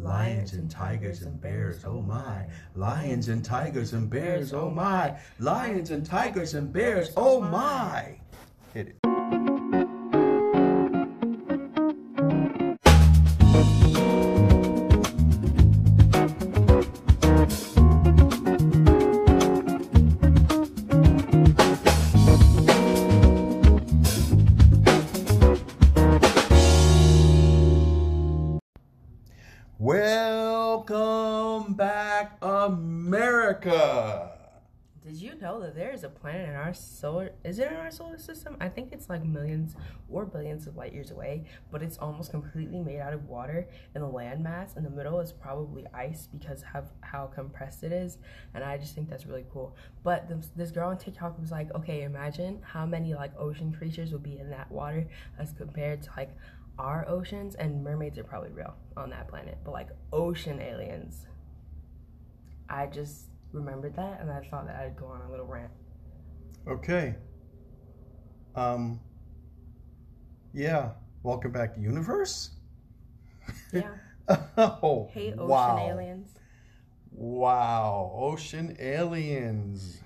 Lions and tigers and bears, oh, oh my. Lions and tigers and bears, oh, oh my. Lions and tigers and bears, oh, oh my. Hit it. Our solar? Is it in our solar system? I think it's like millions or billions of light years away, but it's almost completely made out of water, and the landmass in the middle is probably ice because of how compressed it is. And I just think that's really cool. But this, this girl on TikTok was like, okay, imagine how many like ocean creatures would be in that water as compared to like our oceans, and mermaids are probably real on that planet, but like ocean aliens. I just remembered that and I thought that I'd go on a little rant. Okay. Um. Yeah. Welcome back, universe. Yeah. oh. Hey, ocean wow. aliens. Wow, ocean aliens.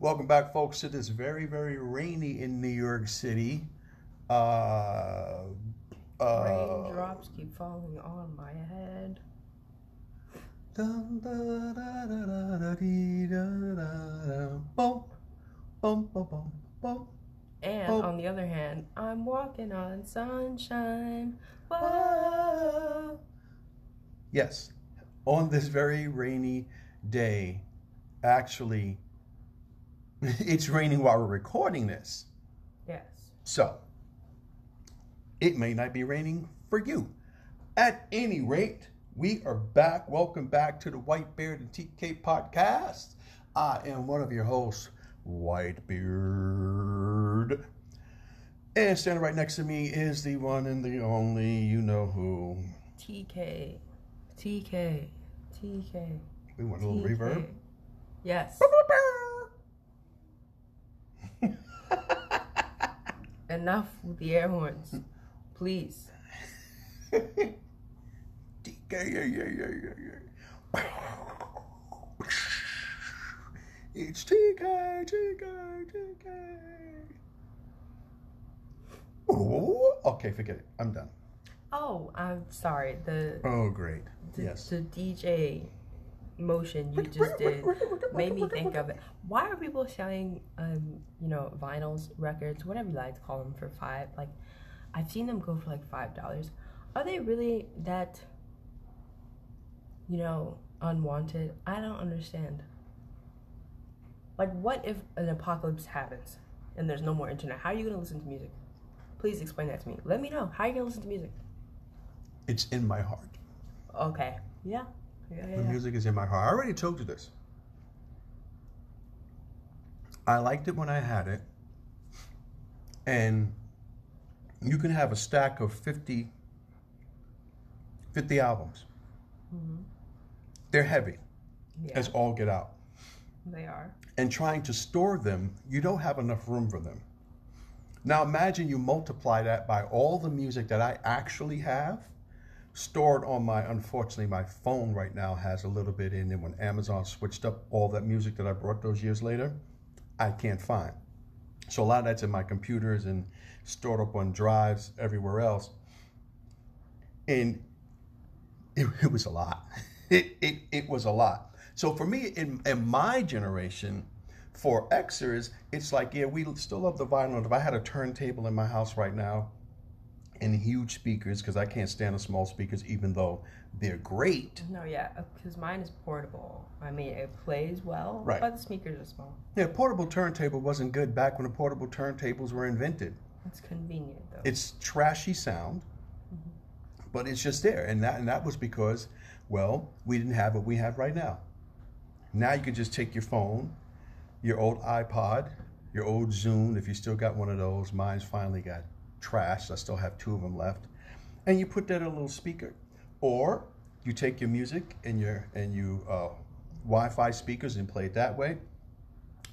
Welcome back, folks, to this very, very rainy in New York City. Uh, uh, Raindrops keep falling on my head. dun, da, da, da, bum, bum, bum, bum. And Oh. on the other hand, I'm walking on sunshine. Whoa. Ah. Yes, on this very rainy day, actually, it's raining while we're recording this. Yes. So, it may not be raining for you. At any rate, we are back. Welcome back to the Whitebeard and TK podcast. I am one of your hosts, Whitebeard. And standing right next to me is the one and the only, you know who. TK. TK. TK. We want a little TK. reverb. Yes. Enough with the air horns. Please. TK, yeah, yeah, yeah, yeah, yeah. It's TK, TK, TK. Okay, forget it. I'm done. Oh, I'm sorry. The Oh, great. the, Yes. the DJ motion you just did made me think of it. Why are people selling, um, you know, vinyls, records, whatever you like to call them, for five? Like, I've seen them go for like five dollars. Are they really that, you know, unwanted? I don't understand. Like, what if an apocalypse happens and there's no more internet? How are you gonna listen to music? Please explain that to me. Let me know. How are you gonna listen to music? It's in my heart. Okay. Yeah. Yeah, yeah, The yeah. music is in my heart. I already told you this. I liked it when I had it. And you can have a stack of 50, 50 albums. Mhm. They're heavy Yeah, as all get out. they are. And trying to store them, you don't have enough room for them. Now imagine you multiply that by all the music that I actually have stored on my, unfortunately, my phone right now has a little bit in it. When Amazon switched up all that music that I brought those years later, I can't find. So a lot of that's in my computers and stored up on drives everywhere else. And it, it was a lot. It, it, it was a lot. So for me, in, in my generation, for Xers, it's like, yeah, we still love the vinyl. If I had a turntable in my house right now and huge speakers, because I can't stand the small speakers, even though they're great. No, yeah, uh, because mine is portable. I mean, it plays well, Right. but the speakers are small. Yeah, portable turntable wasn't good back when the portable turntables were invented. It's convenient though. It's trashy sound, mm-hmm. but it's just there, and that and that was because, well, we didn't have what we have right now. Now you can just take your phone, your old iPod, your old Zune, if you still got one of those. Mine's finally got trashed. I still have two of them left, and you put that in a little speaker, or you take your music and your and you uh, Wi-Fi speakers and play it that way.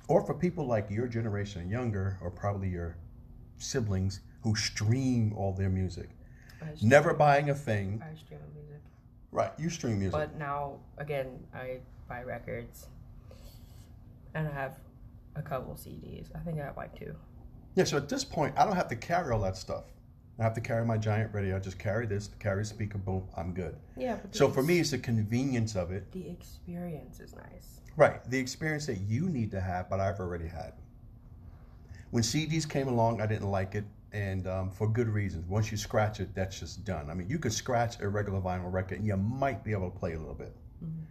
Or for people like your generation and younger, or probably your siblings who stream all their music. Never buying a thing. I stream music. Right, you stream music. But now, again, I records, and I have a couple CDs. I think I have like two. yeah, so at this point, I don't have to carry all that stuff. I have to carry my giant radio. I just carry this, carry speaker, boom, I'm good. Yeah. So for me, it's the convenience of it. the experience is nice. Right, the experience that you need to have, but I've already had. When CDs came along, I didn't like it, and um, for good reasons. Once you scratch it, that's just done. I mean, you could scratch a regular vinyl record, and you might be able to play a little bit. Mhm.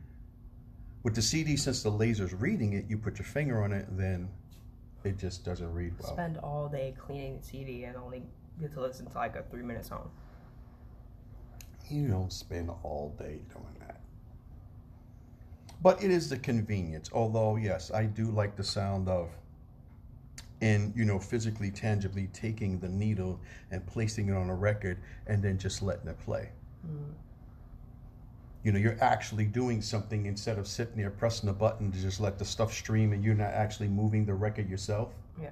With the CD, since the laser's reading it, you put your finger on it, then it just doesn't read well. Spend all day cleaning the CD and only get to listen to like a three minute song. You don't spend all day doing that. But it is the convenience. Although, yes, I do like the sound of, and you know, physically, tangibly taking the needle and placing it on a record and then just letting it play. Mm. You know, you're actually doing something instead of sitting there pressing a button to just let the stuff stream and you're not actually moving the record yourself. Yeah.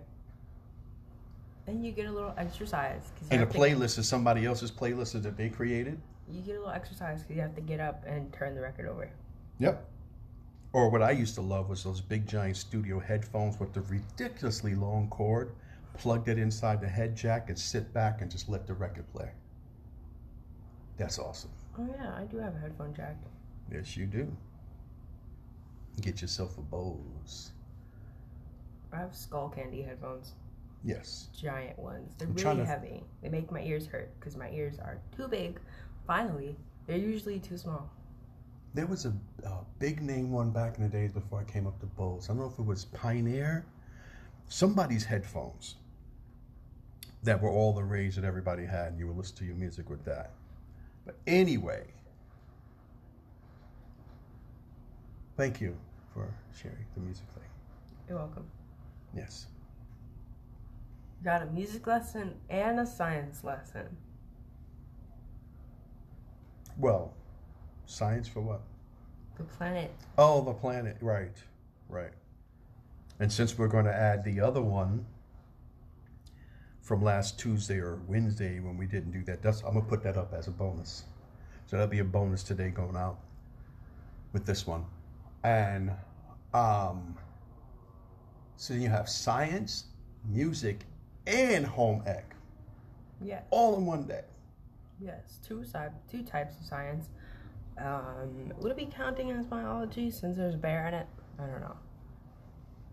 And you get a little exercise because And a playlist is somebody else's playlist that they created. You get a little exercise because you have to get up and turn the record over. Yep. Or what I used to love was those big giant studio headphones with the ridiculously long cord. Plugged it inside the head jack and sit back and just let the record play. That's awesome. Oh yeah, I do have a headphone jack. Yes, you do. Get yourself a Bose. I have Skullcandy headphones, Yes. giant ones. They're I'm really to- heavy. They make my ears hurt because my ears are too big. Finally, they're usually too small. There was a, a big name one back in the days before I came up to Bose. I don't know if it was Pioneer. Somebody's headphones that were all the rage that everybody had. and You would listen to your music with that. But anyway, thank you for sharing the music thing. You're welcome. Yes. Got a music lesson and a science lesson. Well, science for what? The planet. Oh, the planet. Right. Right. And since we're going to add the other one from last Tuesday or Wednesday when we didn't do that, that's, I'm going to put that up as a bonus. So that'll be a bonus today going out with this one. And um, so you have science, music, and home ec Yeah. all in one day. Yes. Two side, two types of science. Um, would it be counting as biology since there's a bear in it? I don't know.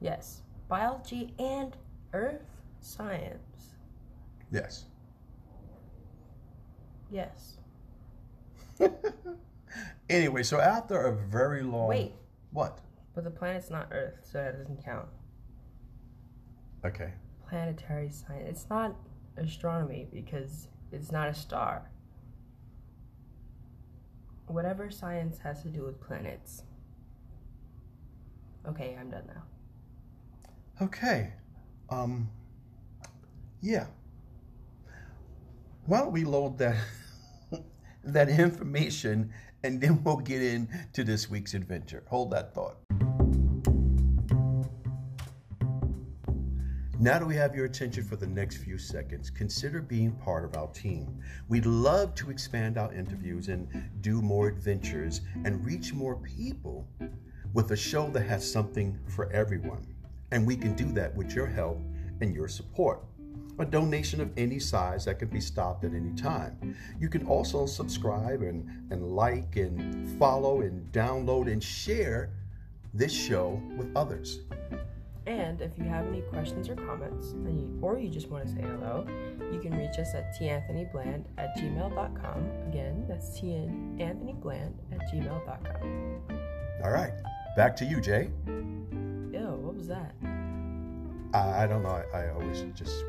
Yes. Biology and earth science. Yes. Yes. anyway, so after a very long. Wait, What? but the planet's not Earth, so that doesn't count. Okay. Planetary science. It's not astronomy because it's not a star. Whatever science has to do with planets. Okay, I'm done now. Okay. Um yeah. Why don't we load that that information and then we'll get into this week's adventure. Hold that thought. Now that we have your attention for the next few seconds, consider being part of our team. We'd love to expand our interviews and do more adventures and reach more people with a show that has something for everyone. And we can do that with your help and your support. A donation of any size that can be stopped at any time. You can also subscribe and, and like and follow and download and share this show with others. And if you have any questions or comments, and you, or you just want to say hello, you can reach us at tanthonybland at gmail.com. Again, that's tanthonybland at gmail.com. All right, back to you, Jay. Ew, what was that? I, I don't know. I, I always just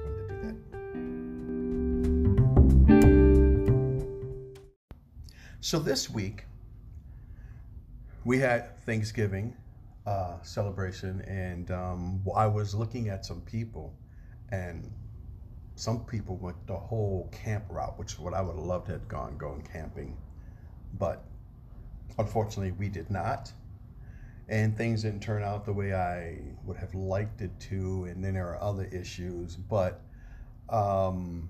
So this week, we had Thanksgiving uh, celebration, and um, I was looking at some people, and some people went the whole camp route, which is what I would have loved have gone going camping, but unfortunately, we did not and things didn't turn out the way I would have liked it to, and then there are other issues. But um,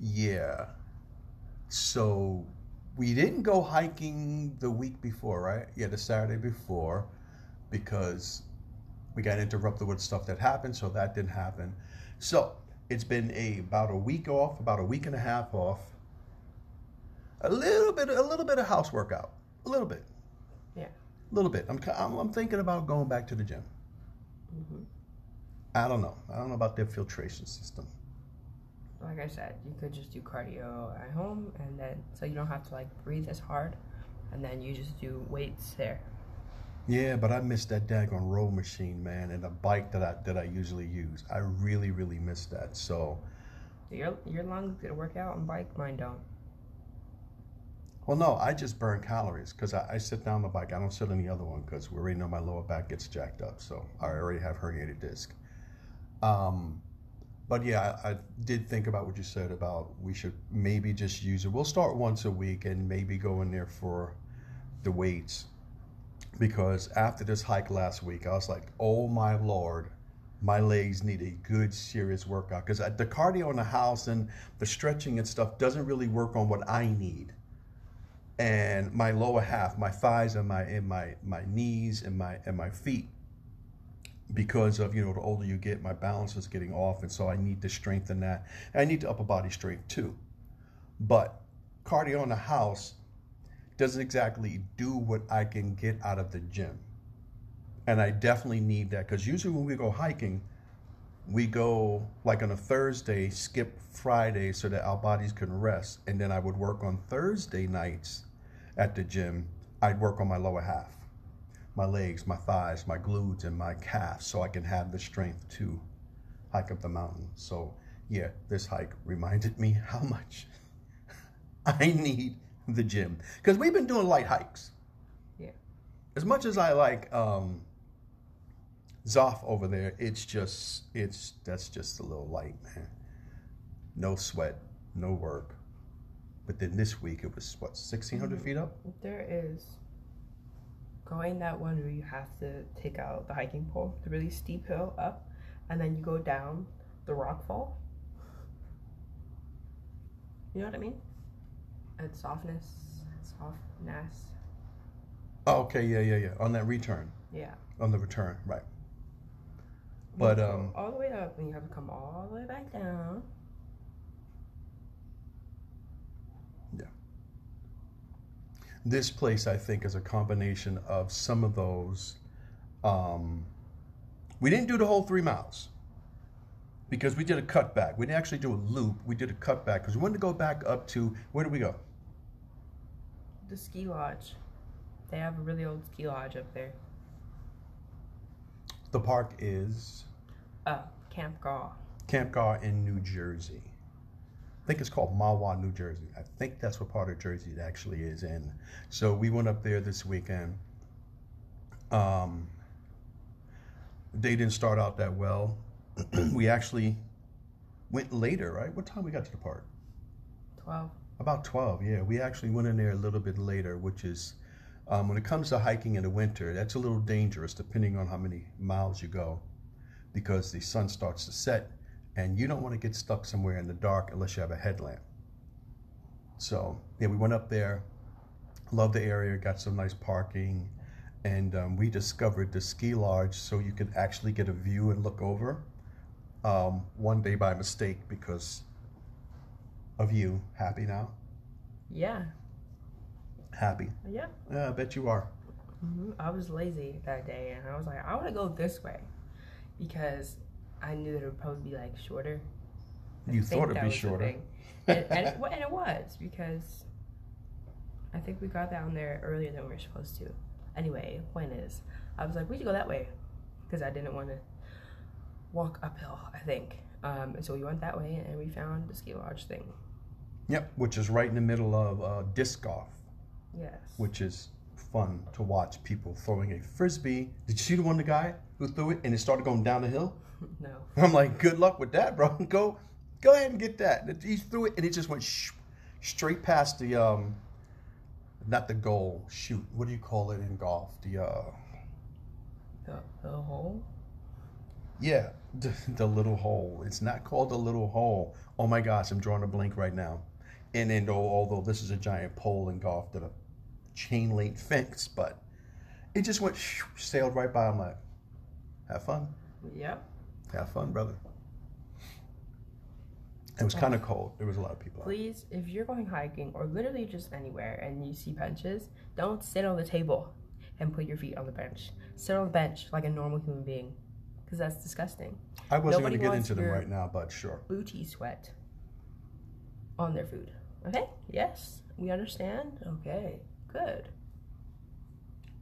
yeah, so we didn't go hiking the week before, right? Yeah, the Saturday before, because we got interrupted with stuff that happened, so that didn't happen. So it's been a about a week off, about a week and a half off. A little bit, a little bit of house workout, a little bit, Yeah. a little bit. I'm, I'm, I'm thinking about going back to the gym. Mm-hmm. I don't know. I don't know about their filtration system. Like I said, you could just do cardio at home, and then so you don't have to like breathe as hard, and then you just do weights there. Yeah, but I miss that daggone row machine, man, and the bike that I that I usually use. I really, really miss that. So, Your your lungs get to work out on bike, mine don't. well, no, I just burn calories because I, I sit down on the bike. I don't sit on the other one because we already know my lower back gets jacked up. So I already have herniated disc. Um, but yeah, I, I did think about what you said about we should maybe just use it. We'll start once a week and maybe go in there for the weights because after this hike last week, I was like, oh my lord, my legs need a good serious workout because the cardio in the house and the stretching and stuff doesn't really work on what I need. And my lower half, my thighs and my and my my knees and my and my feet, because of you know the older you get, my balance is getting off, and so I need to strengthen that. I need the upper body strength too. But cardio in the house doesn't exactly do what I can get out of the gym. And I definitely need that because usually when we go hiking, we go like on a Thursday, skip Friday so that our bodies can rest. And then I would work on Thursday nights at the gym. I'd work on my lower half, my legs, my thighs, my glutes, and my calves so I can have the strength to hike up the mountain. So, yeah, this hike reminded me how much I need the gym because we've been doing light hikes. Yeah. As much as I like um, Zoff over there, it's just it's that's just a little light, man. No sweat, no work. But then this week it was what sixteen feet up. There is going that one where you have to take out the hiking pole, the really steep hill up, and then you go down the rock fall. You know what I mean? It's softness, softness. Oh, okay, yeah, yeah, yeah. On that return, Yeah. on the return, right? But, um, all the way up, and you have to come all the way back down. This place, I think, is a combination of some of those. Um, we didn't do the whole three miles because we did a cutback. We didn't actually do a loop. We did a cutback because we wanted to go back up to where did we go? The ski lodge. They have a really old ski lodge up there. The park is Uh, Camp Gaw. Camp Gaw in New Jersey. I think it's called Mahwah, New Jersey. I think that's what part of Jersey it actually is in. So we went up there this weekend. Um, they didn't start out that well. we actually went later, right? What time we got to the park? 12. About 12, yeah. We actually went in there a little bit later, which is, um, when it comes to hiking in the winter, that's a little dangerous depending on how many miles you go because the sun starts to set and you don't want to get stuck somewhere in the dark unless you have a headlamp. So, yeah, we went up there, loved the area, got some nice parking, and um, we discovered the ski lodge so you could actually get a view and look over. Um, one day by mistake because of you. Happy now? Yeah. Happy. Yeah. Yeah, I bet you are. hmm I was lazy that day, and I was like, I want to go this way because I knew that it would probably be like shorter. I You thought it'd be shorter. and, and, it, and it was because I think we got down there earlier than we were supposed to. Anyway, point is, I was like, we should go that way because I didn't want to walk uphill. I think. Um, and so we went that way, and we found the ski lodge thing. Yep, which is right in the middle of uh, disc golf, Yes. which is fun to watch people throwing a frisbee. Did you see the one the guy who threw it and it started going down the hill? no. I'm like, good luck with that, bro. Go, go ahead and get that. He threw it and it just went sh- straight past the um, not the goal. Shoot, what do you call it in golf? The uh, The, the hole. yeah, the, the little hole. It's not called the little hole. Oh my gosh, I'm drawing a blank right now. And then, although this is a giant pole in a chain link fence, but it just went sailed right by. I'm like, have fun. Yep. Have fun, brother. It was kind of cold. There was a lot of people. out. Please, if you're going hiking or literally just anywhere and you see benches, don't sit on the table and put your feet on the bench. Sit on the bench like a normal human being, because that's disgusting. I wasn't going to get into them right now, but sure. Booty sweat on their food. Okay? Yes, we understand. Okay, good.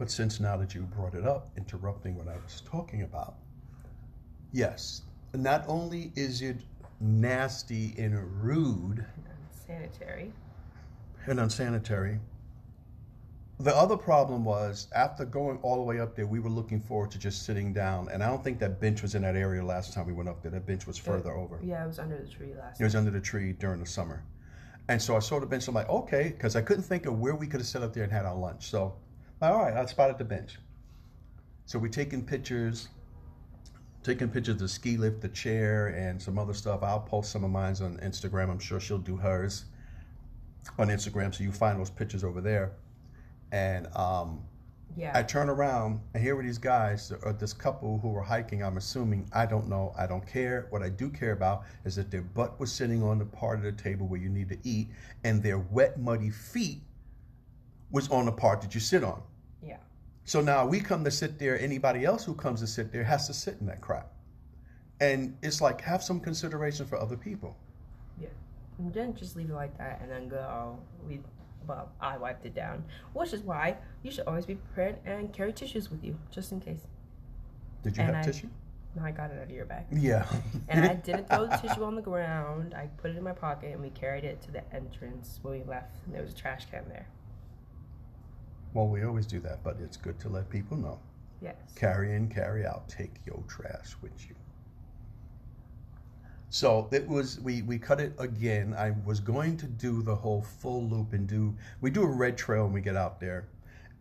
But since now that you brought it up, interrupting what I was talking about, yes, not only is it nasty and rude Sanitary. and unsanitary, the other problem was after going all the way up there, we were looking forward to just sitting down. And I don't think that bench was in that area last time we went up there. That bench was further over. Yeah, it was under the tree last It was under the tree during the summer. And so I saw the bench. I'm like, okay, because I couldn't think of where we could have sat up there and had our lunch. So, all right, I spotted the bench. So we're taking pictures, taking pictures of the ski lift, the chair, and some other stuff. I'll post some of mine on Instagram. I'm sure she'll do hers on Instagram. So you find those pictures over there. And um, Yeah. I turn around and here were these guys, or this couple who were hiking. I'm assuming, I don't know, I don't care. What I do care about is that their butt was sitting on the part of the table where you need to eat, and their wet, muddy feet was on the part that you sit on. So now we come to sit there, anybody else who comes to sit there has to sit in that crap. And it's like, have some consideration for other people. Yeah. didn't just leave it like that and then go, oh, we, well, I wiped it down. Which is why you should always be prepared and carry tissues with you, just in case. Did you And have I- tissue? No, I got it out of your bag. Yeah. And I didn't throw the tissue on the ground. I put it in my pocket and we carried it to the entrance when we left. And there was a trash can there. Well, we always do that, but it's good to let people know. Yes. carry in, carry out. Take your trash with you. So it was we we cut it again. I was going to do the whole full loop and do we do a red trail when we get out there,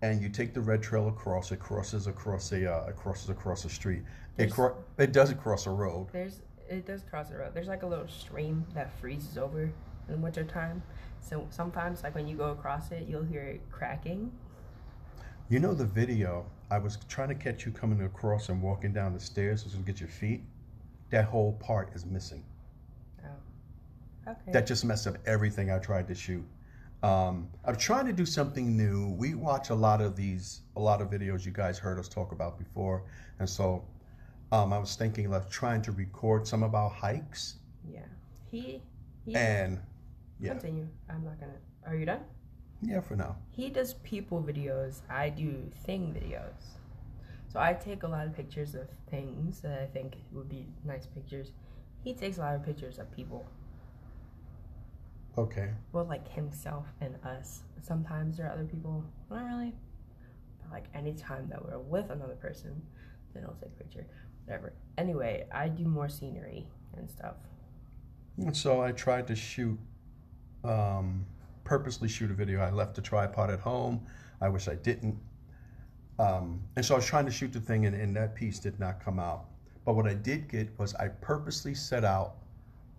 and you take the red trail across. It crosses across a uh, it crosses across a street. It cro- it does cross a road. There's it does cross a road. There's like a little stream that freezes over in winter time. So sometimes like when you go across it, you'll hear it cracking. You know the video. I was trying to catch you coming across and walking down the stairs to get your feet. That whole part is missing. Oh. Okay. that just messed up everything I tried to shoot. Um, I'm trying to do something new. We watch a lot of these, a lot of videos you guys heard us talk about before, and so um, I was thinking of trying to record some of our hikes. yeah. He he And yeah, continue. I'm not gonna are you done? Yeah, for now. He does people videos. I do thing videos. So I take a lot of pictures of things that I think would be nice pictures. He takes a lot of pictures of people. Okay. Well, like himself and us. Sometimes there are other people, not really. But like anytime that we're with another person, then I'll take a picture. Whatever. Anyway, I do more scenery and stuff. And so I tried to shoot, um, purposely shoot a video. I left the tripod at home. I wish I didn't. Um, and so I was trying to shoot the thing, and, and that piece did not come out. But what I did get was I purposely set out,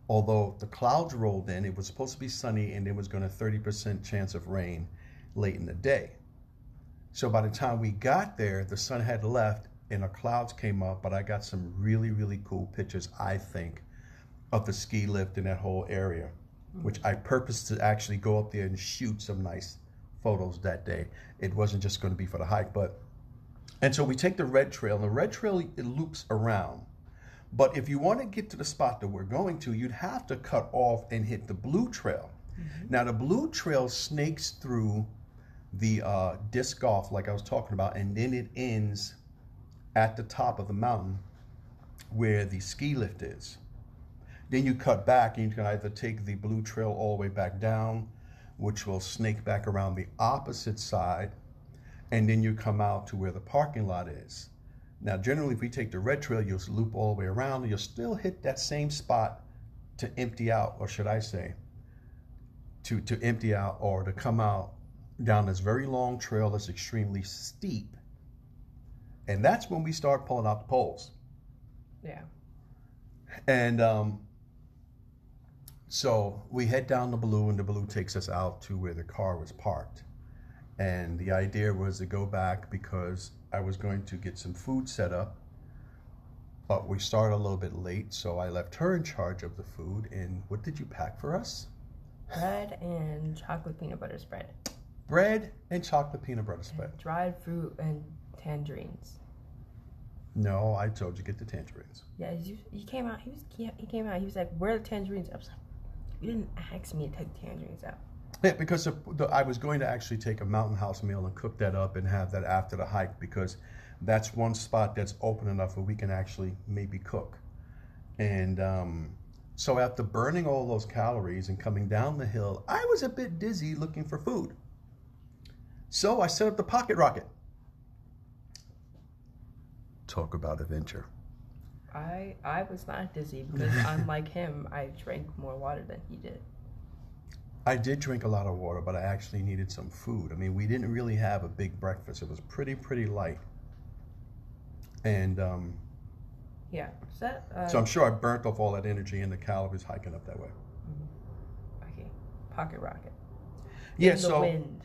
although the clouds rolled in, it was supposed to be sunny, and there was going to 30% chance of rain late in the day. So by the time we got there, the sun had left, and the clouds came up. But I got some really, really cool pictures, I think, of the ski lift in that whole area, which I purposed to actually go up there and shoot some nice photos that day. It wasn't just going to be for the hike, but and so we take the red trail, and the red trail it loops around. But if you want to get to the spot that we're going to, you'd have to cut off and hit the blue trail. Now the blue trail snakes through the uh, disc golf, like I was talking about, and then it ends at the top of the mountain where the ski lift is. Then you cut back and you can either take the blue trail all the way back down, which will snake back around the opposite side, and then you come out to where the parking lot is. Now, generally, if we take the red trail, you'll loop all the way around, and you'll still hit that same spot to empty out, or should I say, to, to empty out or to come out down this very long trail that's extremely steep. And that's when we start pulling out the poles. Yeah. And um, So we head down the Blue, and the Blue takes us out to where the car was parked. And the idea was to go back because I was going to get some food set up. But we started a little bit late, so I left her in charge of the food. And what did you pack for us? Bread and chocolate peanut butter spread. Bread and chocolate peanut butter spread. Dried fruit and tangerines. No, I told you get the tangerines. Yeah, he, he came out. He was he came out. He was like, "Where are the tangerines?" I was like, "You didn't ask me to take tangerines out." Yeah, because the, the, I was going to actually take a Mountain House meal and cook that up and have that after the hike because that's one spot that's open enough where we can actually maybe cook. And um, so after burning all those calories and coming down the hill, I was a bit dizzy looking for food. So I set up the pocket rocket. Talk about adventure. I I was not dizzy because unlike him, I drank more water than he did. I did drink a lot of water, but I actually needed some food. I mean, we didn't really have a big breakfast. It was pretty, pretty light. And um, Yeah. Is that uh, so I'm sure I burnt off all that energy and the calories hiking up that way. okay? Pocket rocket. Yeah, In so wind.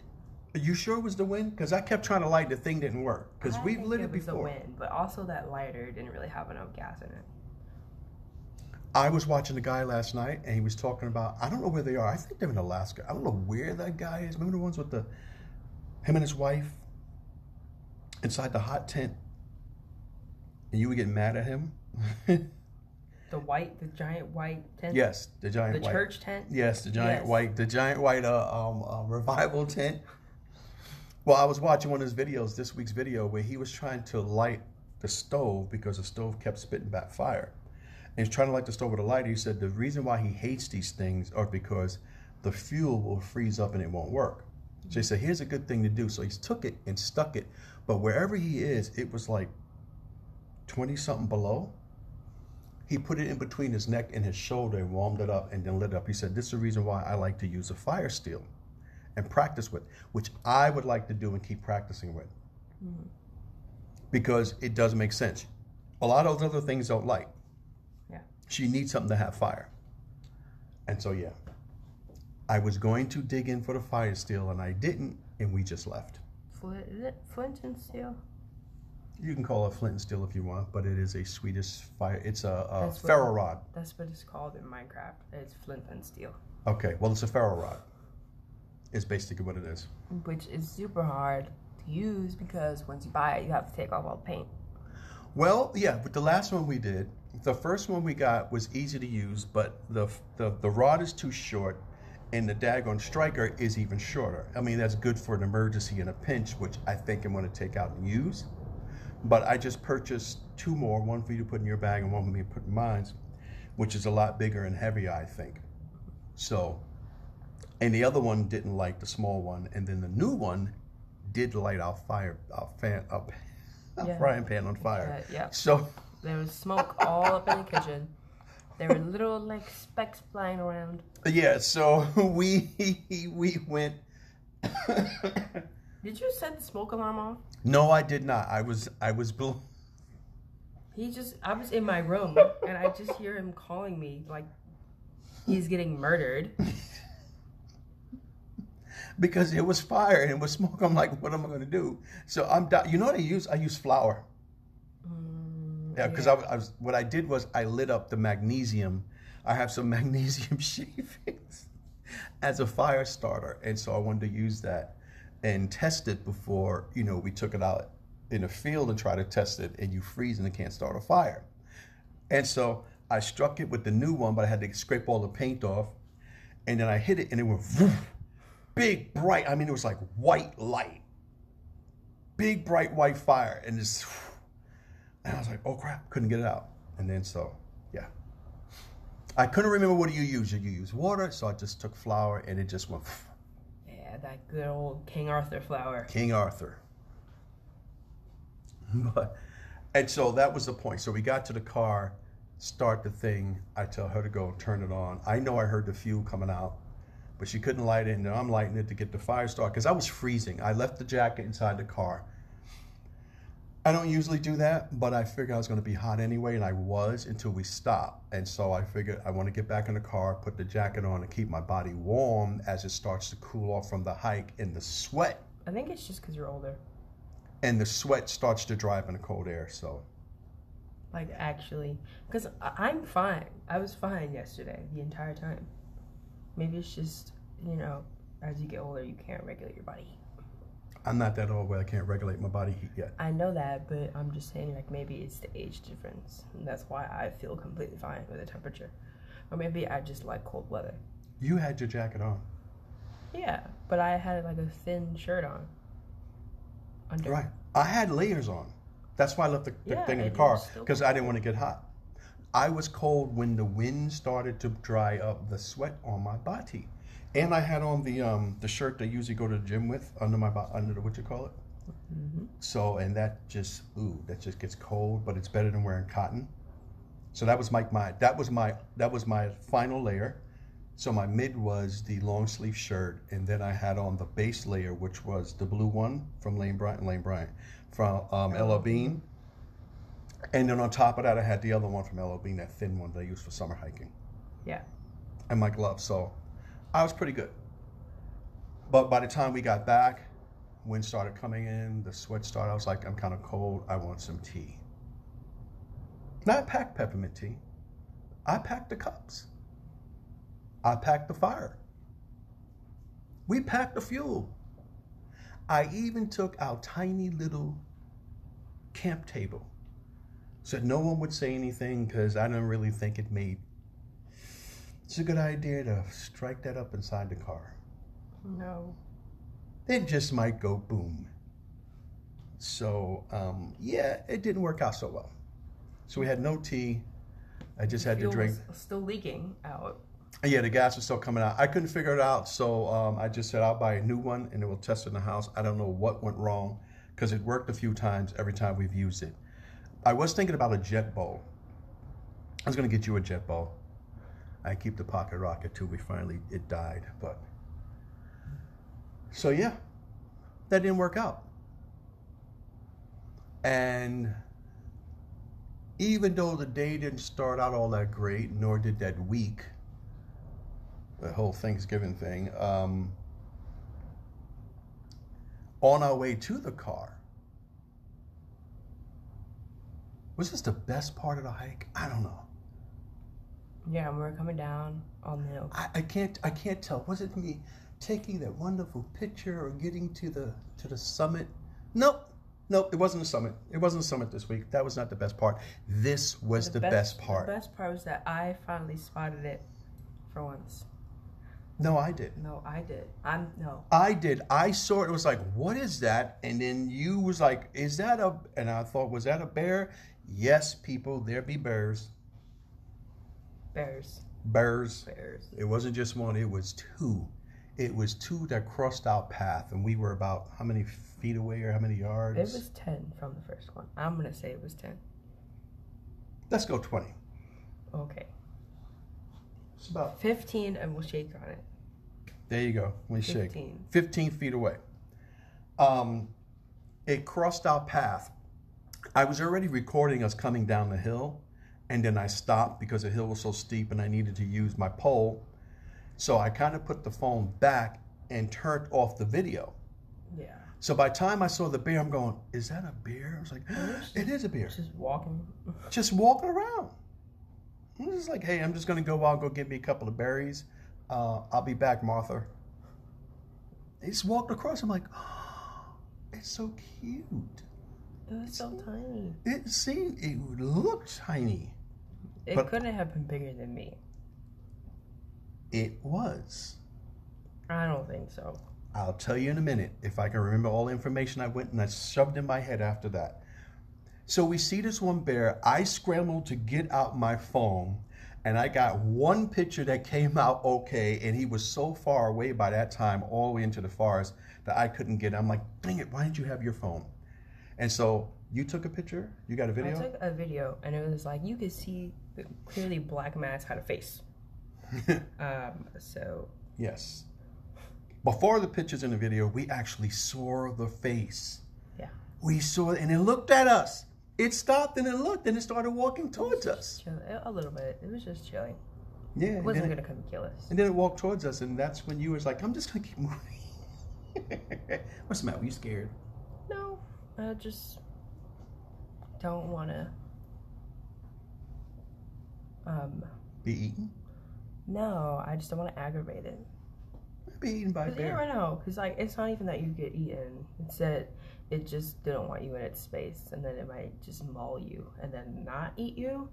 Are you sure it was the wind? Because I kept trying to light, the thing didn't work. Because we've lit it it was the before. wind, but also that lighter didn't really have enough gas in it. I was watching the guy last night, and he was talking about I don't know where they are. I think they're in Alaska. I don't know where that guy is. Remember the ones with the him and his wife inside the hot tent, and you were getting mad at him. The white, the giant white tent. yes, the giant The white. church tent. Yes, the giant Yes. white, the giant white uh, um, uh, revival tent. Well, I was watching one of his videos, this week's video, where he was trying to light the stove because the stove kept spitting back fire. And he's trying to light the stove with a lighter. He said the reason why he hates these things are because the fuel will freeze up and it won't work. So he said, here's a good thing to do. So he took it and stuck it, but wherever he is, it was like 20 something below. He put it in between his neck and his shoulder and warmed it up and then lit it up. He said, This is the reason why I like to use a fire steel and practice with, which I would like to do and keep practicing with. Mm-hmm. Because it does make sense. A lot of those other things don't light. Yeah. She needs something to have fire. And so, yeah, I was going to dig in for the fire steel and I didn't, and we just left. Flint, is it flint and steel? You can call it flint and steel if you want, but it is a Swedish fire. It's a, a ferro rod. That's what it's called in Minecraft. It's flint and steel, Okay, well, it's a ferro rod. Is basically what it is. which is super hard to use because once you buy it, you have to take off all the paint. Well, yeah, but the last one we did, the first one we got was easy to use, but the the, the rod is too short, and the daggone striker is even shorter. I mean, that's good for an emergency and a pinch, which I think I'm going to take out and use. But I just purchased two more, one for you to put in your bag and one for me to put in mine, which is a lot bigger and heavier, I think. So, and the other one didn't light the small one, and then the new one did light our fire, our fan, our, our Yeah. frying pan on fire. Uh, yeah. So, There was smoke all up in the kitchen. There were little like specks flying around. yeah, so we we went. Did you set the smoke alarm off? no, I did not. I was I was bl- He just, I was in my room and I just hear him calling me like he's getting murdered. Because it was fire and it was smoke. I'm like, what am I going to do? So I'm di- you know what I use? I use flour. Mm, Yeah, because I, was- I was what I did was I lit up the magnesium. I have some magnesium shavings as a fire starter, and so I wanted to use that and test it before you know we took it out in the field and try to test it, and you freeze and it can't start a fire. And so I struck it with the new one, but I had to scrape all the paint off, and then I hit it, and it went big bright. I mean, it was like white light, big bright white fire, and this. And I was like, oh crap, couldn't get it out. And then so, yeah. I couldn't remember what do you use. You use water, so I just took flour and it just went Yeah, that good old King Arthur flour. King Arthur. But and so that was the point. So we got to the car, start the thing. I tell her to go turn it on. I know I heard the fuel coming out, but she couldn't light it, and I'm lighting it to get the fire started because I was freezing. I left the jacket inside the car. I don't usually do that, but I figured I was going to be hot anyway, and I was until we stopped. And so I figured I want to get back in the car, put the jacket on, and keep my body warm as it starts to cool off from the hike and the sweat. I think it's just because you're older. And the sweat starts to drive in the cold air. So Like actually, because I'm fine. I was fine yesterday the entire time. Maybe it's just you know, as you get older, you can't regulate your body heat. I'm not that old where I can't regulate my body heat yet. I know that, but I'm just saying like maybe it's the age difference, and that's why I feel completely fine with the temperature, or maybe I just like cold weather. You had your jacket on. Yeah, but I had like a thin shirt on. Under. Right. I had layers on. That's why I left the, the Yeah, thing in the car because I didn't want to get hot. I was cold when the wind started to dry up the sweat on my body, and I had on the um the shirt that I usually go to the gym with under my under the what you call it. hmm So and that just ooh that just gets cold, but it's better than wearing cotton. So that was my my that was my that was my final layer. So my mid was the long sleeve shirt, and then I had on the base layer, which was the blue one from Lane Bryant, Lane Bryant, from um, Bean. And then on top of that, I had the other one from LL Bean, that thin one I use for summer hiking. Yeah. And my gloves. So I was pretty good. But by the time we got back, wind started coming in, the sweat started. I was like, I'm kind of cold. I want some tea. Now I packed peppermint tea. I packed the cups. I packed the fire. We packed the fuel. I even took our tiny little camp table. Said no one would say anything because I didn't really think it made. It's a good idea to strike that up inside the car. No. It just might go boom. So um, yeah, it didn't work out so well. So we had no tea. I just had to drink. was still leaking out. Yeah, the gas was still coming out. I couldn't figure it out, so um, I just said I'll buy a new one and it will test in the house. I don't know what went wrong because it worked a few times every time we've used it. I was thinking about a Jetboil. I was gonna get you a Jetboil. I keep the pocket rocket too. We finally it died, but so yeah, that didn't work out. And even though the day didn't start out all that great, nor did that week, the whole Thanksgiving thing, um, on our way to the car, was this the best part of the hike? I don't know. Yeah, we're coming down on the hill. I, I can't I can't tell. Was it me taking that wonderful picture or getting to the to the summit? Nope. Nope, it wasn't the summit. It wasn't the summit this week. That was not the best part. This was the, best, part. The best part was that I finally spotted it for once. No, I did. No, I did. I'm no. I did. I saw it. It was like, what is that? And then you was like, is that a? And I thought, was that a bear? Yes, people, there be bears. Bears. Bears. Bears. It wasn't just one. It was two. It was two that crossed our path, and we were about how many feet away or how many yards? It was ten from the first one. I'm gonna say it was ten. Let's go twenty. Okay. It's about. Fifteen and we'll shake on it. There you go. We shake. 15. 15 feet away. Um, it crossed our path. I was already recording us coming down the hill, and then I stopped because the hill was so steep and I needed to use my pole. So I kind of put the phone back and turned off the video. Yeah. So by the time I saw the bear, I'm going, is that a bear? I was like, it is a bear. Just walking. Just walking around. I'm just like, hey, I'm just going to go out, go get me a couple of berries. Uh, I'll be back, Martha. He just walked across. I'm like, oh, it's so cute. It was so tiny. It seemed, it looked tiny. It couldn't have been bigger than me. It was. I don't think so. I'll tell you in a minute if I can remember all the information I went and I shoved in my head after that. So we see this one bear. I scrambled to get out my phone and I got one picture that came out okay. And he was so far away by that time, all the way into the forest, that I couldn't get it. I'm like, dang it, why didn't you have your phone? And so you took a picture? You got a video? I took a video and it was like you could see the clearly black Mass had a face. Um, so yes. Before the pictures in the video, we actually saw the face. Yeah. we saw it and it looked at us. It stopped and it looked and it started walking towards us. Chill, a little bit. It was just chilling. Yeah. It wasn't gonna come kill us. And then it walked towards us, and that's when you was like, "I'm just gonna keep moving." What's the matter? Were you scared? No, I just don't wanna. Um, Be eaten? no, I just don't want to aggravate it. Be eaten by a bear? never know. Cause like it's not even that you get eaten. It's that it just didn't want you in its space, and then it might just maul you, and then not eat you,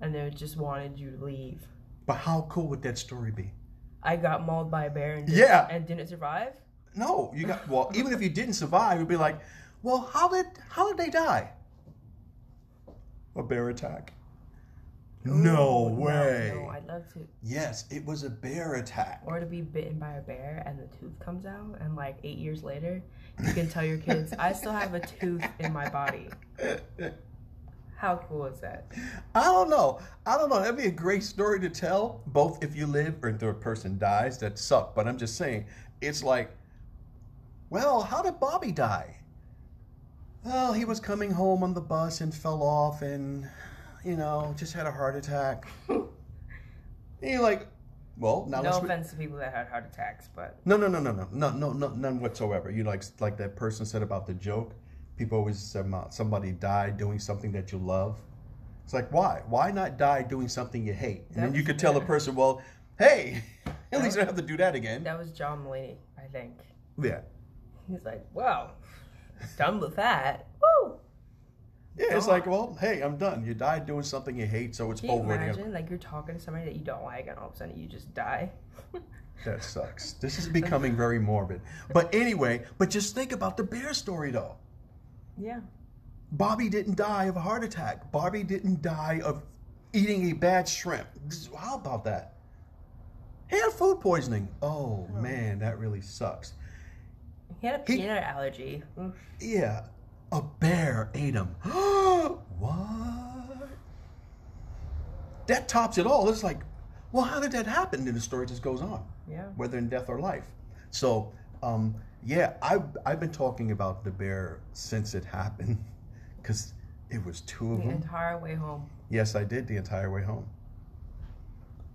and then it just wanted you to leave. But how cool would that story be? I got mauled by a bear and didn't, Yeah. and didn't survive. No, you got well. Even if you didn't survive, you'd be like, "Well, how did how did they die?" A bear attack. No way. No, I'd Yes, it was a bear attack. Or to be bitten by a bear and the tooth comes out, and like eight years later, you can tell your kids, I still have a tooth in my body. How cool is that? I don't know. I don't know. That'd be a great story to tell, both if you live or if a person dies. That suck. But I'm just saying, it's like, well, how did Bobby die? Well, he was coming home on the bus and fell off and, you know, just had a heart attack. and you're like, well, now No let's. re- offense to people that had heart attacks, but no, no, no, no, no, no, no, no, none whatsoever. You like, like that person said about the joke. People always say about somebody died doing something that you love. It's like, why? Why not die doing something you hate? And then you could tell a person, well, hey, at That least I don't have to do that again. that was John Mulaney, I think. Yeah, He's like, wow, done with that. Woo! Yeah. It's like, well, hey, I'm done. You died doing something you hate, so it's Can you over. imagine, like, you're talking to somebody that you don't like, and all of a sudden you just die? That sucks. This is becoming very morbid. But anyway, but just think about the bear story, though. yeah. Bobby didn't die of a heart attack. Bobby didn't die of eating a bad shrimp. How about that? He had food poisoning. Oh, oh, man, that really sucks. He had a He- peanut allergy. Oof. Yeah, a bear ate him. what? That tops it all. It's like, well, how did that happen? And the story just goes on. Yeah. whether in death or life. So, um, yeah, I've, I've been talking about the bear since it happened because it was two of The them. entire way home. Yes, I did the entire way home.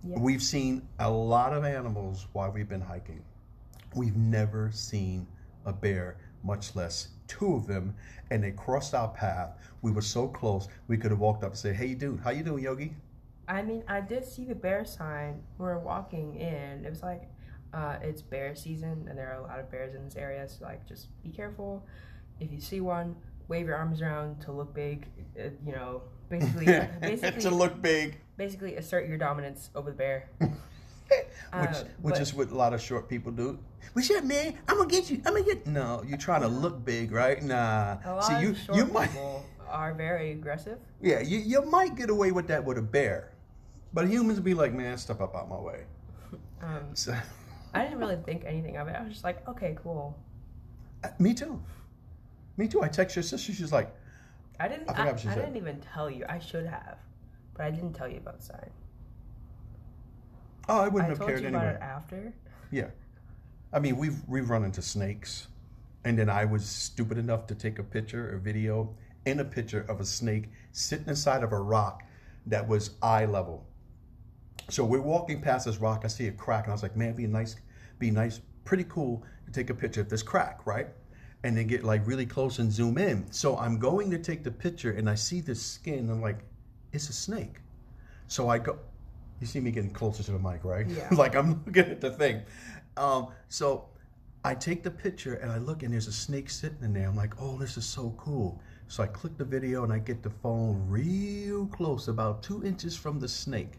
Yeah. We've seen a lot of animals while we've been hiking. We've never seen a bear, much less two of them, and they crossed our path. We were so close, we could have walked up and said, "Hey, dude, how you doing, Yogi?" I mean, I did see the bear sign. We were walking in. It was like, uh, it's bear season, and there are a lot of bears in this area. So like, just be careful. If you see one, wave your arms around to look big. Uh, you know, basically, basically, to look big. basically assert your dominance over the bear. which, Uh, which is what a lot of short people do. What's up, man? I'm gonna get you. I'm gonna get. No, you're trying to look big, right? Nah. A lot See, you of short you might. people are very aggressive. Yeah, you you might get away with that with a bear, but humans be like, man, step up out my way. Um, So, I didn't really think anything of it. I was just like, okay, cool. uh, me too. Me too. I text your sister. She's like, I didn't. I I, forgot what she I didn't even tell you. I should have, but I didn't tell you about the sign. Oh, I I wouldn't have told cared you anyway. about it after. Yeah. I mean, we've we've run into snakes, and then I was stupid enough to take a picture, a video, and a picture of a snake sitting inside of a rock that was eye level. So we're walking past this rock. I see a crack, and I was like, "Man, be nice, be nice, pretty cool to take a picture of this crack, right?" And then get like really close and zoom in. So I'm going to take the picture, and I see this skin. I'm like, "It's a snake." So I go. You see me getting closer to the mic, right? Yeah. like I'm looking at the thing. Um, so I take the picture and I look and there's a snake sitting in there. I'm like, oh, this is so cool. So I click the video and I get the phone real close, about two inches from the snake.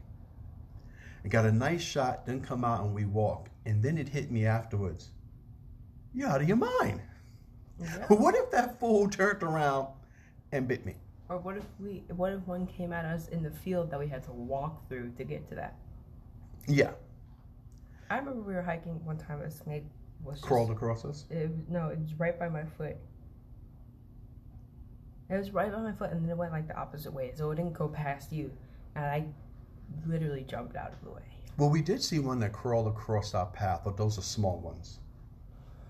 I got a nice shot, then come out and we walk. And then it hit me afterwards. You're out of your mind. Yeah. What if that fool turned around and bit me? Or what if we? What if one came at us in the field that we had to walk through to get to that? Yeah, I remember we were hiking one time. A snake was just, crawled across us. It, no, it was right by my foot. It was right by my foot, and then it went like the opposite way, so it didn't go past you, and I literally jumped out of the way. Well, we did see one that crawled across our path, but those are small ones.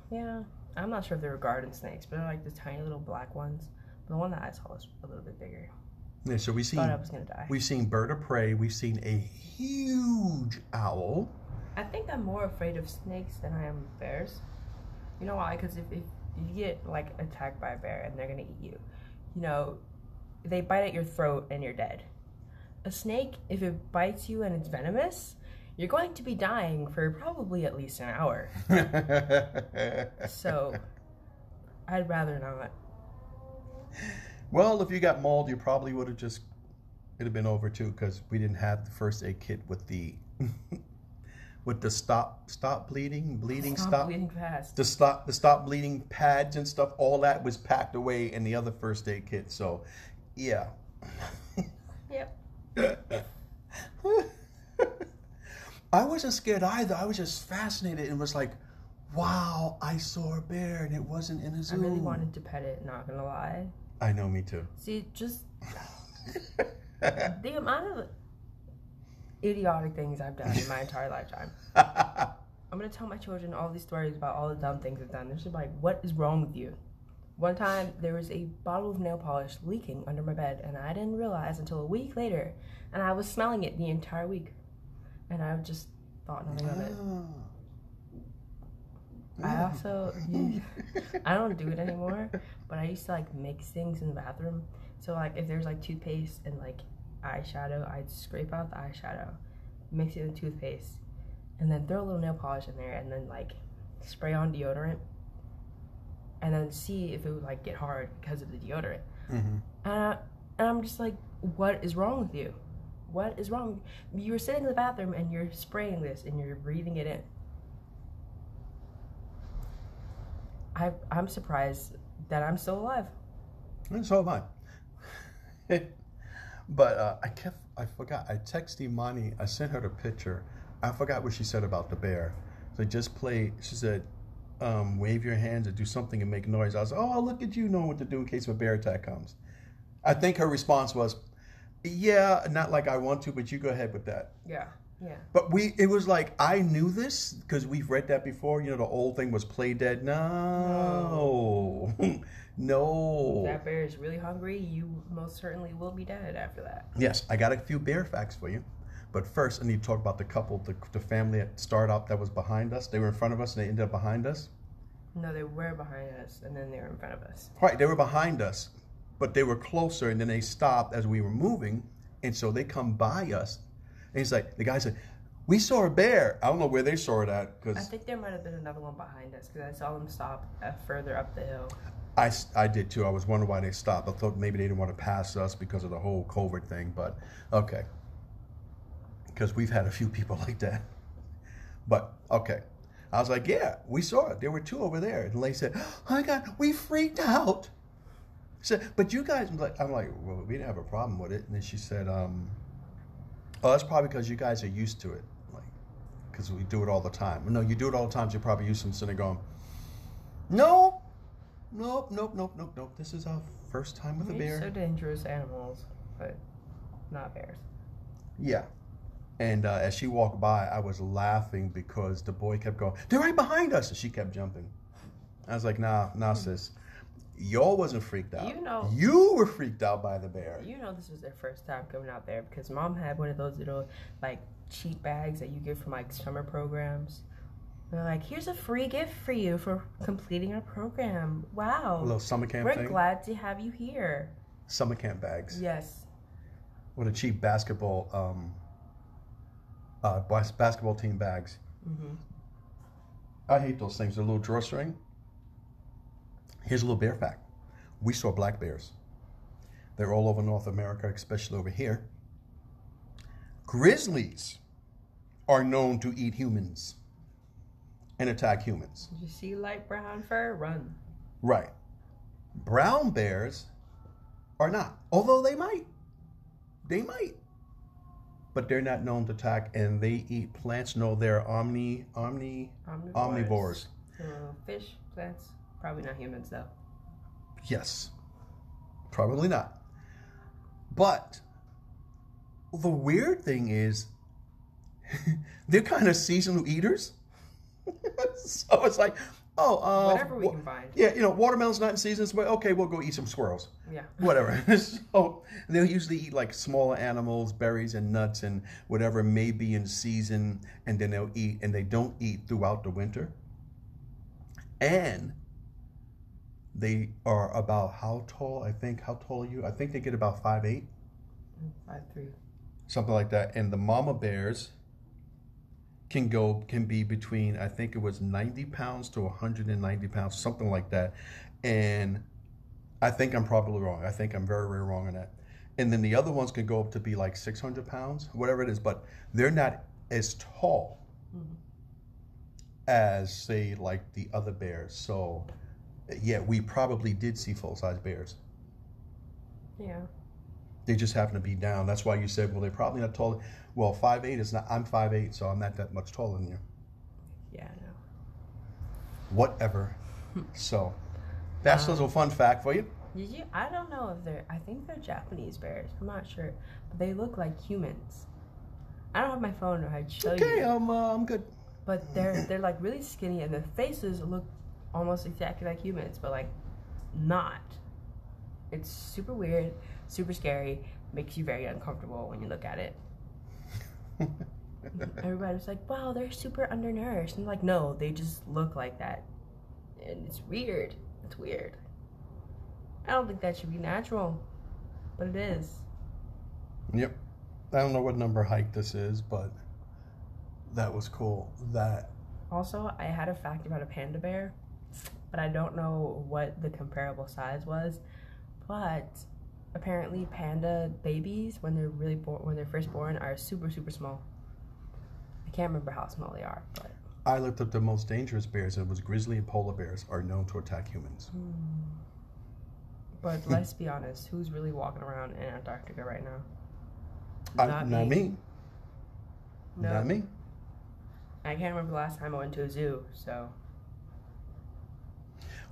Yeah, I'm not sure if they were garden snakes, but they're like the tiny little black ones. The one that I saw was a little bit bigger. Yeah, so we seen. Thought I was gonna die. we've seen bird of prey. We've seen a huge owl. I think I'm more afraid of snakes than I am of bears. You know why? Because if, if you get like attacked by a bear and they're gonna eat you, you know, they bite at your throat and you're dead. A snake, if it bites you and it's venomous, you're going to be dying for probably at least an hour. So, I'd rather not. Well, if you got mauled, you probably would have just it'd have been over too because we didn't have the first aid kit with the with the stop stop bleeding bleeding Stop, stop, bleeding fast. the stop the stop bleeding pads and stuff. All that was packed away in the other first aid kit. So, yeah. Yep. I wasn't scared either. I was just fascinated and was like, wow, I saw a bear and it wasn't in a zoo. I really wanted to pet it, not gonna lie. I know, me too. See, just the amount of idiotic things I've done in my entire lifetime. I'm gonna tell my children all these stories about all the dumb things I've done. They're just like, what is wrong with you? One time there was a bottle of nail polish leaking under my bed, and I didn't realize until a week later, and I was smelling it the entire week, and I just thought nothing of it. Ah. I also, I don't do it anymore, but I used to like mix things in the bathroom. So like if there's like toothpaste and like eyeshadow, I'd scrape out the eyeshadow, mix it in toothpaste, and then throw a little nail polish in there, and then like spray on deodorant, and then see if it would like get hard because of the deodorant. Mhm. And, I, and I'm just like, what is wrong with you? What is wrong? You're sitting in the bathroom and you're spraying this and you're breathing it in. I, I'm surprised that I'm still alive. And so am I. but uh, I kept, I forgot. I texted Imani. I sent her the picture. I forgot what she said about the bear. So just play. She said, um, "Wave your hands or do something and make noise." I was, "Oh, look at you knowing what to do in case a bear attack comes." I think her response was, "Yeah, not like I want to, but you go ahead with that." Yeah. Yeah. But we, it was like I knew this because we've read that before. You know, the old thing was play dead. No, no. If that bear is really hungry, you most certainly will be dead after that. Yes, I got a few bear facts for you. But first, I need to talk about the couple, the, the family at startup that was behind us. They were in front of us and they ended up behind us. No, they were behind us and then they were in front of us. Right, they were behind us, but they were closer and then they stopped as we were moving. And so they come by us. And he's like, the guy said, We saw a bear. I don't know where they saw it at Cause I think there might have been another one behind us because I saw them stop uh, further up the hill. I, I did too. I was wondering why they stopped. I thought maybe they didn't want to pass us because of the whole COVID thing, but okay. Because we've had a few people like that. But okay. I was like, yeah, we saw it. There were two over there. And Lay said, oh my God, we freaked out. She said, but you guys, I'm like, I'm like, well, we didn't have a problem with it. And then she said, um, oh, that's probably because you guys are used to it. Like, because we do it all the time. No, you do it all the time. So you're probably used to. So they're going, no, nope, nope, nope, nope, nope. This is our first time with a bear. so dangerous animals, but not bears. Yeah. And uh, as she walked by, I was laughing because the boy kept going, they're right behind us. And she kept jumping. I was like, nah, nah, sis. Y'all wasn't freaked out. You know- You were freaked out by the bear. You know this was their first time coming out there because mom had one of those little like cheap bags that you get from like summer programs. They're like, here's a free gift for you for completing our program. A Wow. little summer camp We're thing. glad to have you here. Summer camp bags. Yes. What a cheap basketball, um, uh, bas- basketball team bags. hmm I hate those things. The little drawstring. Here's a little bear fact. We saw black bears. They're all over North America, especially over here. Grizzlies are known to eat humans and attack humans. You see light brown fur? Run. Right. Brown bears are not, although they might. They might. But they're not known to attack and they eat plants. No, they're omni, omni, Omnivores. omnivores. Uh, fish, plants, probably not humans though. Yes. Probably not. But the weird thing is, they're kind of seasonal eaters. so it's like, Oh, uh, Whatever we can find. Yeah, you know, watermelon's not in season. So okay, we'll go eat some squirrels. Yeah. Whatever. so they'll usually eat like smaller animals, berries and nuts and whatever may be in season, and then they'll eat, and they don't eat throughout the winter. And they are about how tall? I think. How tall are you? I think they get about five eight, Five three. something like that. And the mama bears can go can be between I think it was 90 pounds to 190 pounds, something like that. And I think I'm probably wrong. I think I'm very, very wrong on that. And then the other ones can go up to be like 600 pounds, whatever it is, but they're not as tall mm-hmm. as say like the other bears. So yeah, we probably did see full size bears. Yeah. They just happen to be down. That's why you said, well, they're probably not tall. Well, five eight is not. I'm five eight, so I'm not that much taller than you. Yeah. No. Whatever. so, that's a little fun fact for you. Did you? I don't know if they're. I think they're Japanese bears. I'm not sure, but they look like humans. I don't have my phone, or I'd show you. Okay, you. um, uh, I'm good. But they're they're like really skinny, and their faces look almost exactly like humans, but like not. It's super weird, super scary, makes you very uncomfortable when you look at it. Everybody was like, "Wow, they're super undernourished," and like, no, they just look like that, and it's weird. It's weird. I don't think that should be natural, but it is. Yep. I don't know what number hike this is, but that was cool. That Also, I had a fact about a panda bear, but I don't know what the comparable size was. But apparently, panda babies, when they're really born, when they're first born, are super super small. I can't remember how small they are, but I looked up the most dangerous bears, and it was grizzly and polar bears are known to attack humans. Hmm. but let's be honest, who's really walking around in Antarctica right now? I, not, me. No, Not me. I can't remember the last time I went to a zoo. So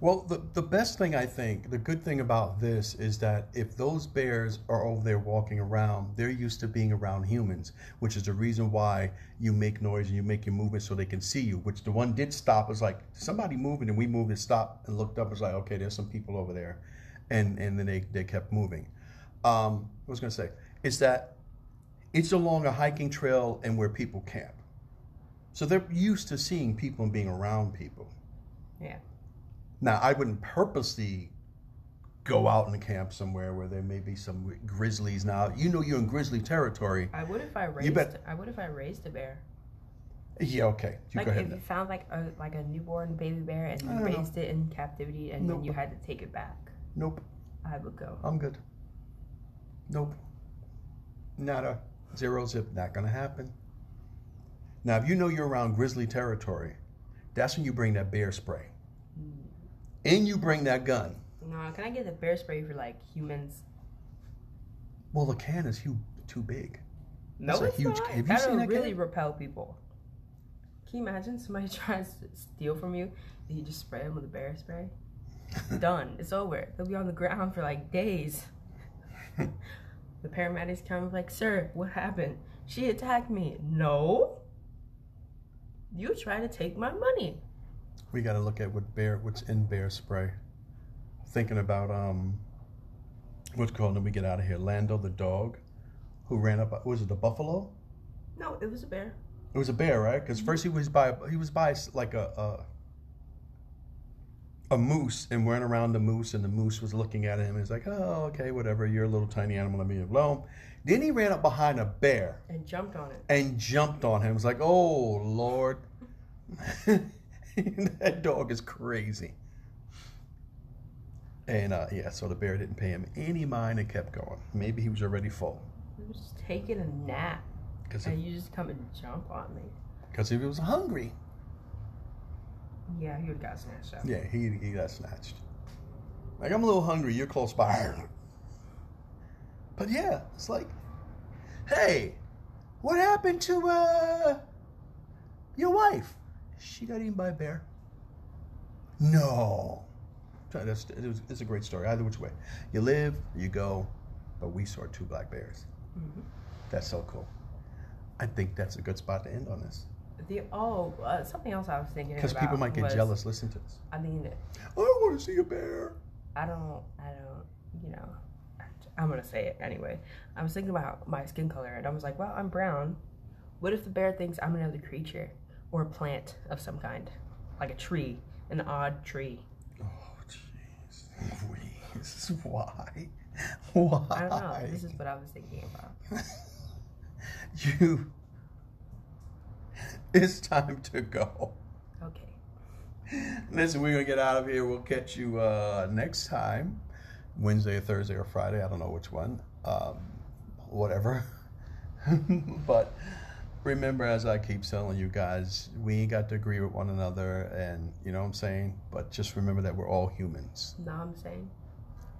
Well, the, the best thing I think, the good thing about this is that if those bears are over there walking around, they're used to being around humans, which is the reason why you make noise and you make your movement so they can see you. Which the one did stop. Was like somebody moving, and we moved and stopped and looked up. It's like okay, there's some people over there, and and then they they kept moving. Um, I was gonna say is that it's along a hiking trail and where people camp, so they're used to seeing people and being around people. yeah, Now, I wouldn't purposely go out in the camp somewhere where there may be some grizzlies. Now, you know you're in grizzly territory. I would if I raised. You bet- I would if I raised a bear. Yeah, okay. You like go if ahead. you found like a like a newborn baby bear and you don't know. raised it in captivity and Nope. then you had to take it back, Nope, I would go. I'm good. Nope. Nada. Zero zip. Not gonna happen. Now, if you know you're around grizzly territory, that's when you bring that bear spray. And you bring that gun. No, can I get the bear spray for like humans? Well, the can is huge, too big. No, That's a it's huge not. can. Have you That'll seen that really can? repel people. Can you imagine somebody tries to steal from you and you just spray them with a bear spray? Done. It's over. They'll be on the ground for like days. the paramedics come like, "Sir, what happened? She attacked me." No. You try to take my money. We got to look at what bear, what's in bear spray. Thinking about um, what's called. Then we get out of here. Lando the dog, who ran up. Was it a buffalo? No, it was a bear. It was a bear, right? Because first he was by he was by like a, a a moose and went around the moose, and the moose was looking at him. He's like, "Oh, okay, whatever. You're a little tiny animal. Let me alone." Then he ran up behind a bear And jumped on it. and jumped on him. It was like, "Oh Lord." that dog is crazy. And uh, yeah, so the bear didn't pay him any mind and kept going. Maybe he was already full He was just taking a nap. because And you just come and jump on me. because he was hungry. Yeah, he would have got snatched up. Yeah, he he got snatched. Like I'm a little hungry. You're close by. But yeah, it's like, hey, what happened to uh your wife? She got eaten by a bear. No, that's it was, it's a great story. Either which way, you live, you go. But we saw two black bears. Mhm. That's so cool. I think that's a good spot to end on this. The oh, uh, something else I was thinking about. Because people might get was- jealous. Listen to this. I mean, I want to see a bear. I don't, I don't, you know, I'm gonna say it anyway. I was thinking about my skin color, and I was like, well, I'm brown. What if the bear thinks I'm another creature or a plant of some kind, like a tree, an odd tree? Oh, jeez. Louise, why? Why? I don't know. This is what I was thinking about. you. It's time to go. Okay. Listen, we're gonna get out of here. We'll catch you uh, next time, Wednesday or Thursday or Friday. I don't know which one. Um, whatever. but remember, as I keep telling you guys, we ain't got to agree with one another, and you know what I'm saying. But just remember that we're all humans. Know I'm saying?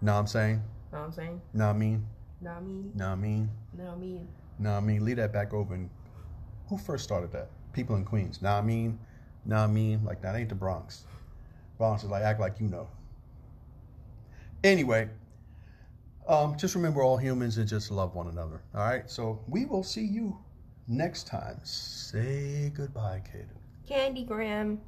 Know I'm saying? Know I'm saying? Know I mean? Know I mean? Know I mean? Know I mean? Know I mean? Leave that back open. Who first started that? People in Queens. Know I mean? Know I mean? Like that ain't the Bronx. Bronx is like act like you know. Anyway, um, just remember all humans and just love one another. All right. So we will see you next time. Say goodbye, Kaden. Candy Graham.